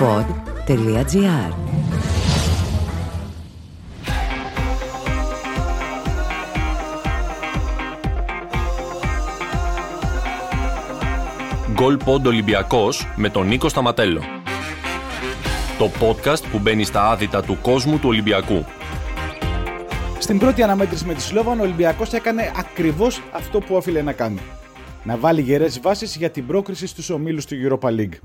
pod.gr Γκολ Πόντ Ολυμπιακός με τον Νίκο Σταματέλο. Το podcast που μπαίνει στα άδυτα του κόσμου του Ολυμπιακού. Στην πρώτη αναμέτρηση με τη Σλόβαν, ο Ολυμπιακός έκανε ακριβώς αυτό που όφιλε να κάνει. Να βάλει γερές βάσεις για την πρόκριση στους ομίλους του Europa League.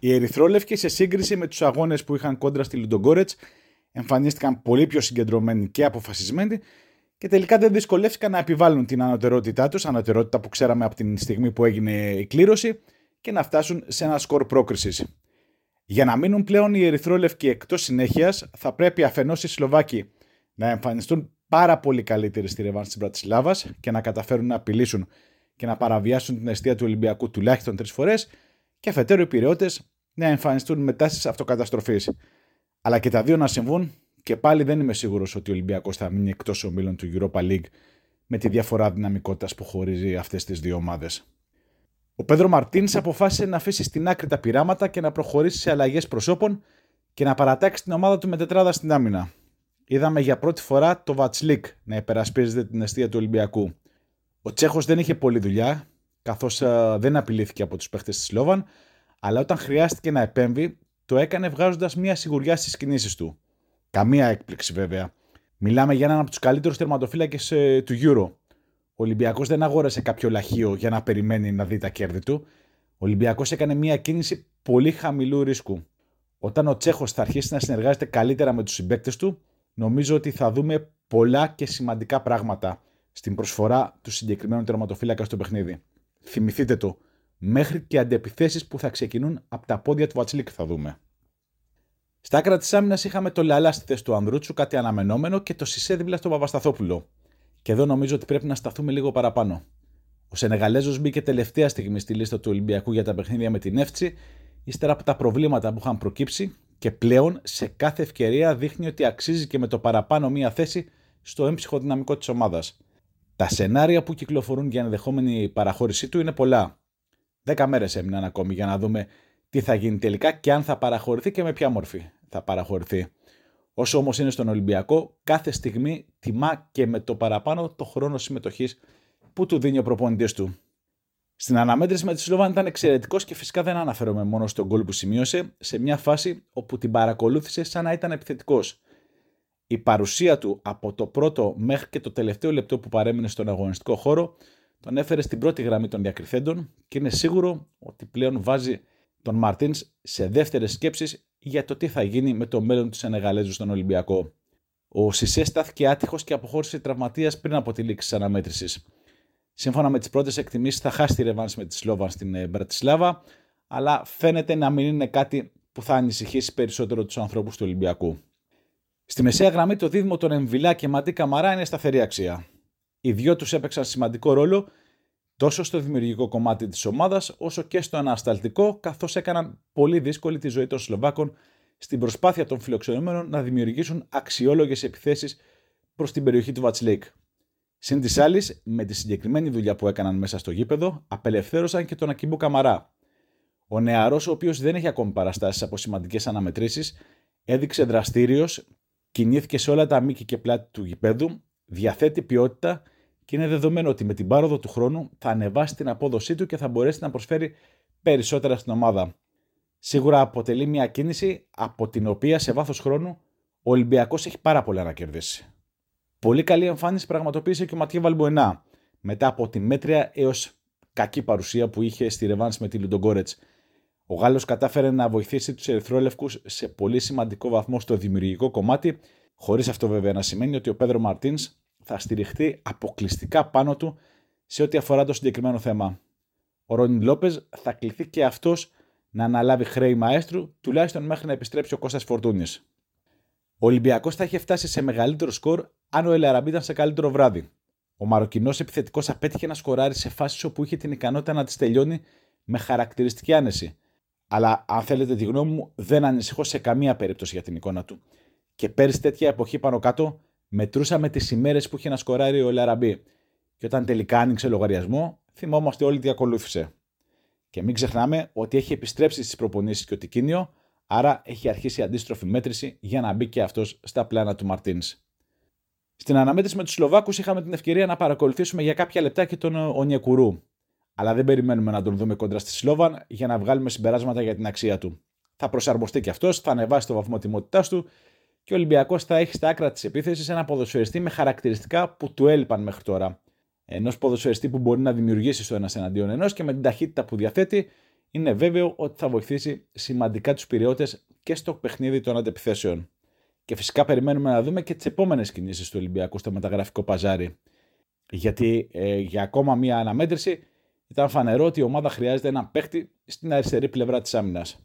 Οι Ερυθρόλευκοι, σε σύγκριση με τους αγώνες που είχαν κόντρα στη Λουντογκόρετς, εμφανίστηκαν πολύ πιο συγκεντρωμένοι και αποφασισμένοι και τελικά δεν δυσκολεύτηκαν να επιβάλλουν την ανωτερότητά τους, ανωτερότητα που ξέραμε από την στιγμή που έγινε η κλήρωση, και να φτάσουν σε ένα σκορ πρόκρισης. Για να μείνουν πλέον οι Ερυθρόλευκοι εκτός συνέχειας, θα πρέπει αφενός οι Σλοβάκοι να εμφανιστούν πάρα πολύ καλύτεροι στη ρευάνση της Μπρατισλάβας και να καταφέρουν να απειλήσουν και να παραβιάσουν την αιστεία του Ολυμπιακού τουλάχιστον τρεις φορές, και αφετέρου οι Πυραιώτε να εμφανιστούν με τάσει αυτοκαταστροφή. Αλλά και τα δύο να συμβούν και πάλι δεν είμαι σίγουρος ότι ο Ολυμπιακός θα μείνει εκτός ομίλων του Europa League με τη διαφορά δυναμικότητας που χωρίζει αυτές τις δύο ομάδες. Ο Πέδρο Μαρτίνς αποφάσισε να αφήσει στην άκρη τα πειράματα και να προχωρήσει σε αλλαγές προσώπων και να παρατάξει την ομάδα του με τετράδα στην άμυνα. Είδαμε για πρώτη φορά το Βατσλίκ να υπερασπίζεται την αιστεία του Ολυμπιακού. Ο Τσέχος δεν είχε πολλή δουλειά, καθώς δεν απειλήθηκε από τους παίχτες της Σλόβαν, αλλά όταν χρειάστηκε να επέμβει, το έκανε βγάζοντας μια σιγουριά στις κινήσεις του. Καμία έκπληξη βέβαια. Μιλάμε για έναν από τους καλύτερους τερματοφύλακες ε, του Euro. Ο Ολυμπιακός δεν αγόρασε κάποιο λαχείο για να περιμένει να δει τα κέρδη του. Ο Ολυμπιακός έκανε μια κίνηση πολύ χαμηλού ρίσκου. Όταν ο Τσέχος θα αρχίσει να συνεργάζεται καλύτερα με τους συμπαίκτες του, νομίζω ότι θα δούμε πολλά και σημαντικά πράγματα στην προσφορά του συγκεκριμένου τερματοφύλακα στο παιχνίδι. Θυμηθείτε το, μέχρι και αντεπιθέσεις που θα ξεκινούν από τα πόδια του Βατσλίκ θα δούμε. Στα άκρα της άμυνας είχαμε το Λαλά στη θέση του Ανδρούτσου, κάτι αναμενόμενο, και το Σισε δίπλα στον Παπασταθόπουλο. Και εδώ νομίζω ότι πρέπει να σταθούμε λίγο παραπάνω. Ο Σενεγαλέζος μπήκε τελευταία στιγμή στη λίστα του Ολυμπιακού για τα παιχνίδια με την Εύτσι, ύστερα από τα προβλήματα που είχαν προκύψει και πλέον σε κάθε ευκαιρία δείχνει ότι αξίζει και με το παραπάνω μία θέση στο έμψυχο δυναμικό της ομάδας. Τα σενάρια που κυκλοφορούν για ενδεχόμενη παραχώρησή του είναι πολλά. Δέκα μέρες έμειναν ακόμη για να δούμε τι θα γίνει τελικά και αν θα παραχωρηθεί και με ποια μορφή θα παραχωρηθεί. Όσο όμως είναι στον Ολυμπιακό, κάθε στιγμή τιμά και με το παραπάνω το χρόνο συμμετοχής που του δίνει ο προπονητής του. Στην αναμέτρηση με τη Σλοβάν ήταν εξαιρετικός και φυσικά δεν αναφέρομαι μόνο στον γκολ που σημείωσε, σε μια φάση όπου την παρακολούθησε σαν να ήταν επιθετικός. Η παρουσία του από το πρώτο μέχρι και το τελευταίο λεπτό που παρέμεινε στον αγωνιστικό χώρο τον έφερε στην πρώτη γραμμή των διακριθέντων και είναι σίγουρο ότι πλέον βάζει τον Μαρτίν σε δεύτερες σκέψεις για το τι θα γίνει με το μέλλον του Σενεγαλέζου στον Ολυμπιακό. Ο Σισε στάθηκε άτυχος και αποχώρησε τραυματίας πριν από τη λήξη της αναμέτρησης. Σύμφωνα με τις πρώτες εκτιμήσεις, θα χάσει τη ρευάνση με τη Σλόβαν στην ε, Μπρατισλάβα, αλλά φαίνεται να μην είναι κάτι που θα ανησυχήσει περισσότερο τους ανθρώπους του Ολυμπιακού. Στη μεσαία γραμμή, το δίδυμο των Εμβιλά και Μαντί Καμαρά είναι σταθερή αξία. Οι δυο τους έπαιξαν σημαντικό ρόλο τόσο στο δημιουργικό κομμάτι της ομάδας, όσο και στο ανασταλτικό, καθώς έκαναν πολύ δύσκολη τη ζωή των Σλοβάκων στην προσπάθεια των φιλοξενούμενων να δημιουργήσουν αξιόλογες επιθέσεις προς την περιοχή του Βατσλίκ. Συν της άλλης, με τη συγκεκριμένη δουλειά που έκαναν μέσα στο γήπεδο, απελευθέρωσαν και τον Ακίμπο Καμαρά. Ο νεαρός, ο οποίος δεν έχει ακόμη παραστάσεις από σημαντικές αναμετρήσεις, έδειξε δραστήριος, κινήθηκε σε όλα τα μήκη και πλάτη του γηπέδου, διαθέτει ποιότητα και είναι δεδομένο ότι με την πάροδο του χρόνου θα ανεβάσει την απόδοσή του και θα μπορέσει να προσφέρει περισσότερα στην ομάδα. Σίγουρα αποτελεί μια κίνηση από την οποία σε βάθος χρόνου ο Ολυμπιακός έχει πάρα πολλά να κερδίσει. Πολύ καλή εμφάνιση πραγματοποίησε και ο Ματιέ Βαλμποενά μετά από τη μέτρια έως κακή παρουσία που είχε στη Ρεβάνση με τη Λουντογκόρετ. Ο Γάλλος κατάφερε να βοηθήσει τους Ερυθρόλευκους σε πολύ σημαντικό βαθμό στο δημιουργικό κομμάτι, χωρίς αυτό βέβαια να σημαίνει ότι ο Πέδρο Μαρτίνς θα στηριχθεί αποκλειστικά πάνω του σε ό,τι αφορά το συγκεκριμένο θέμα. Ο Ρόνιν Λόπες θα κληθεί και αυτός να αναλάβει χρέη μαέστρου, τουλάχιστον μέχρι να επιστρέψει ο Κώστας Φορτούνης. Ο Ολυμπιακός θα είχε φτάσει σε μεγαλύτερο σκορ αν ο Ελαραμπή ήταν σε καλύτερο βράδυ. Ο Μαροκινός επιθετικός απέτυχε να σκοράρει σε φάσεις όπου είχε την ικανότητα να τις τελειώνει με χαρακτηριστική άνεση. Αλλά αν θέλετε τη γνώμη μου, δεν ανησυχώ σε καμία περίπτωση για την εικόνα του. Και πέρυσι τέτοια εποχή πάνω κάτω μετρούσαμε τις ημέρες που είχε να σκοράρει ο Ελαραμπή. Και όταν τελικά άνοιξε λογαριασμό, θυμόμαστε όλοι τι ακολούθησε. Και μην ξεχνάμε ότι έχει επιστρέψει στις προπονήσεις και ο Τικίνιο, Άρα έχει αρχίσει η αντίστροφη μέτρηση για να μπει και αυτός στα πλάνα του Μαρτίνς. Στην αναμέτρηση με τους Σλοβάκους είχαμε την ευκαιρία να παρακολουθήσουμε για κάποια λεπτά και τον Ονιεκουρού. Αλλά δεν περιμένουμε να τον δούμε κόντρα στη Σλόβαν για να βγάλουμε συμπεράσματα για την αξία του. Θα προσαρμοστεί και αυτός, θα ανεβάσει το βαθμό τιμότητάς του και ο Ολυμπιακός θα έχει στα άκρα της επίθεσης ένα ποδοσφαιριστή με χαρακτηριστικά που του έλειπαν μέχρι τώρα. Ενός ποδοσφαιριστή που μπορεί να δημιουργήσει στο ένας εναντίον ενός και με την ταχύτητα που διαθέτει, είναι βέβαιο ότι θα βοηθήσει σημαντικά τους πυριώτε και στο παιχνίδι των αντεπιθέσεων. Και φυσικά περιμένουμε να δούμε και τις επόμενες κινήσεις του Ολυμπιακού στο μεταγραφικό παζάρι. Γιατί ε, για ακόμα μία αναμέτρηση ήταν φανερό ότι η ομάδα χρειάζεται ένα παίχτη στην αριστερή πλευρά της άμυνας.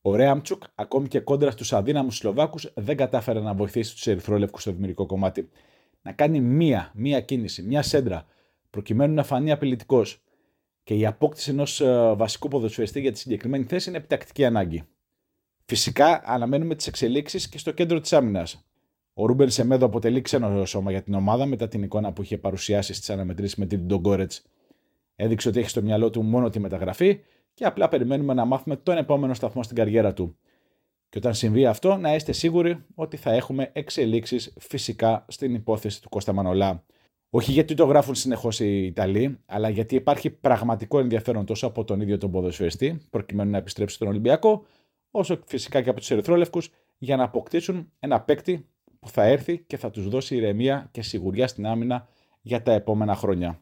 Ο Ρέαμτσουκ, ακόμη και κόντρα στους αδύναμους Σλοβάκους, δεν κατάφερε να βοηθήσει τους Ερυθρόλευκους στο δημιουργικό κομμάτι. Να κάνει μία, μία κίνηση, μία σέντρα, προκειμένου να φανεί απειλητικός. Και η απόκτηση ενός ε, βασικού ποδοσφαιριστή για τη συγκεκριμένη θέση είναι επιτακτική ανάγκη. Φυσικά αναμένουμε τις εξελίξεις και στο κέντρο της άμυνας. Ο Ρούμπεν Σεμέδο αποτελεί ξένο σώμα για την ομάδα μετά την εικόνα που είχε παρουσιάσει στις αναμετρήσεις με την Ντογκόρετς. Έδειξε ότι έχει στο μυαλό του μόνο τη μεταγραφή και απλά περιμένουμε να μάθουμε τον επόμενο σταθμό στην καριέρα του. Και όταν συμβεί αυτό, να είστε σίγουροι ότι θα έχουμε εξελίξεις φυσικά στην υπόθεση του Κώστα Μανολά. Όχι γιατί το γράφουν συνεχώς οι Ιταλοί, αλλά γιατί υπάρχει πραγματικό ενδιαφέρον τόσο από τον ίδιο τον ποδοσφαιριστή, προκειμένου να επιστρέψει στον Ολυμπιακό, όσο φυσικά και από τους Ερυθρόλευκους, για να αποκτήσουν ένα παίκτη που θα έρθει και θα τους δώσει ηρεμία και σιγουριά στην άμυνα για τα επόμενα χρόνια.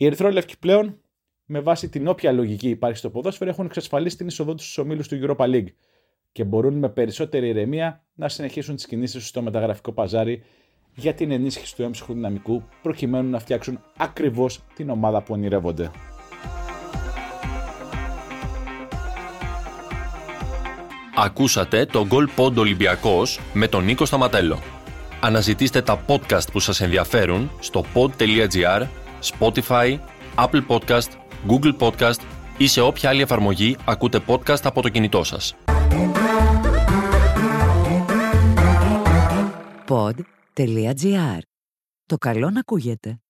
Οι Ερυθρόλευκοι πλέον, με βάση την όποια λογική υπάρχει στο ποδόσφαιρο, έχουν εξασφαλίσει την εισοδό τους στους ομίλους του Europa League και μπορούν με περισσότερη ηρεμία να συνεχίσουν τις κινήσεις τους στο μεταγραφικό παζάρι για την ενίσχυση του έμψυχου δυναμικού προκειμένου να φτιάξουν ακριβώς την ομάδα που ονειρεύονται. Ακούσατε το Goal Pod Ολυμπιακός με τον Νίκο Σταματέλο. Αναζητήστε τα podcast που σας ενδιαφέρουν στο pod.gr, Spotify, Apple Podcast, Google Podcast ή σε όποια άλλη εφαρμογή ακούτε podcast από το κινητό σας. Pod.gr. Το καλό να ακούγεται.